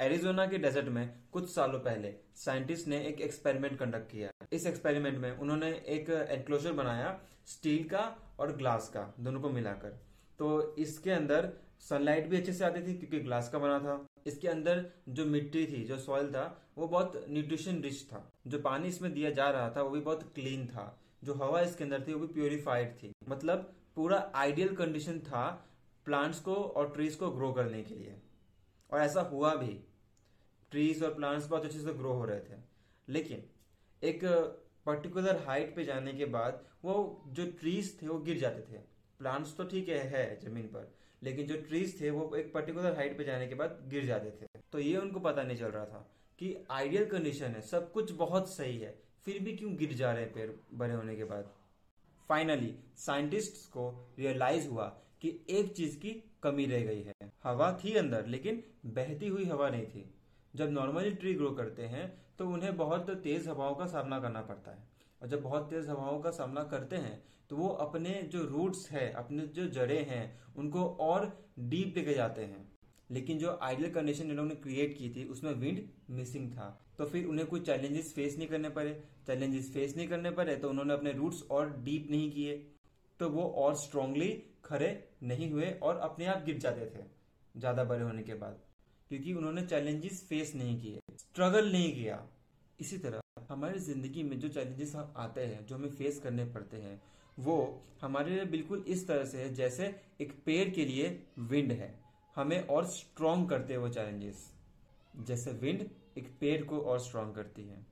Arizona के desert में कुछ सालों पहले साइंटिस्ट ने एक एक्सपेरिमेंट कंडक्ट किया। इस एक्सपेरिमेंट में उन्होंने एक एनक्लोजर बनाया, स्टील का और ग्लास का, दोनों को मिलाकर। तो इसके अंदर सनलाइट भी अच्छे से आती थी क्योंकि ग्लास का बना था। इसके अंदर जो मिट्टी थी, जो सॉइल था, वो बहुत न्यूट्रिशन रिच था। जो पानी इसमें दिया जा रहा था, वो भी बहुत क्लीन था। जो हवा इसके अंदर थी, वो भी प्योरीफाइड थी। मतलब पूरा आइडियल कंडीशन था प्लांट्स को और ट्रीज को ग्रो करने के लिए। और ऐसा हुआ भी। ट्रीज और प्लांट्स बहुत अच्छे से ग्रो हो रहे थे। लेकिन एक पर्टिकुलर हाइट पे जाने के बाद वो जो ट्रीज थे वो गिर जाते थे। प्लांट्स तो ठीक है, है ज़मीन पर लेकिन जो ट्रीज थे वो एक पर्टिकुलर हाइट पे जाने के बाद गिर जाते थे। तो ये उनको पता नहीं चल रहा था कि आइडियल कंडीशन है सब कुछ बहुत सही है फिर भी क्यों गिर जा रहे हैं पेड़ बड़े होने के बाद? फाइनली साइंटिस्ट्स को रियलाइज़ हुआ कि एक चीज़ की कमी रह गई है। हवा थी अंदर लेकिन बहती हुई हवा नहीं थी। जब नॉर्मली ट्री ग्रो करते हैं तो उन्हें बहुत तेज हवाओं का सामना करना पड़ता है। और जब बहुत तेज हवाओं का सामना करते हैं तो वो अपने जो रूट्स है, अपने जो जड़े हैं, उनको और डीप लेके जाते हैं। लेकिन जो आइडियल कंडीशन इन्होंने क्रिएट की थी, उसमें विंड मिसिंग था। तो फिर उन्हें कोई चैलेंजेस फेस नहीं करने पड़े। चैलेंजेस फेस नहीं करने पड़े तो उन्होंने अपने रूट्स और डीप नहीं किए। तो वो और स्ट्रांगली खड़े नहीं हुए और अपने आप गिर जाते थे, ज़्यादा बड़े होने के बाद। क्योंकि उन्होंने चैलेंजेस फेस नहीं किए स्ट्रगल नहीं किया। इसी तरह, हमारी ज़िंदगी में जो चैलेंजेस आते हैं, जो हमें फेस करने पड़ते हैं, वो हमारे लिए बिल्कुल इस तरह से है जैसे एक पेड़ के लिए विंड है। हमें और स्ट्रॉन्ग करते हैं वो चैलेंजेस जैसे विंड एक पेड़ को और स्ट्रॉन्ग करती है।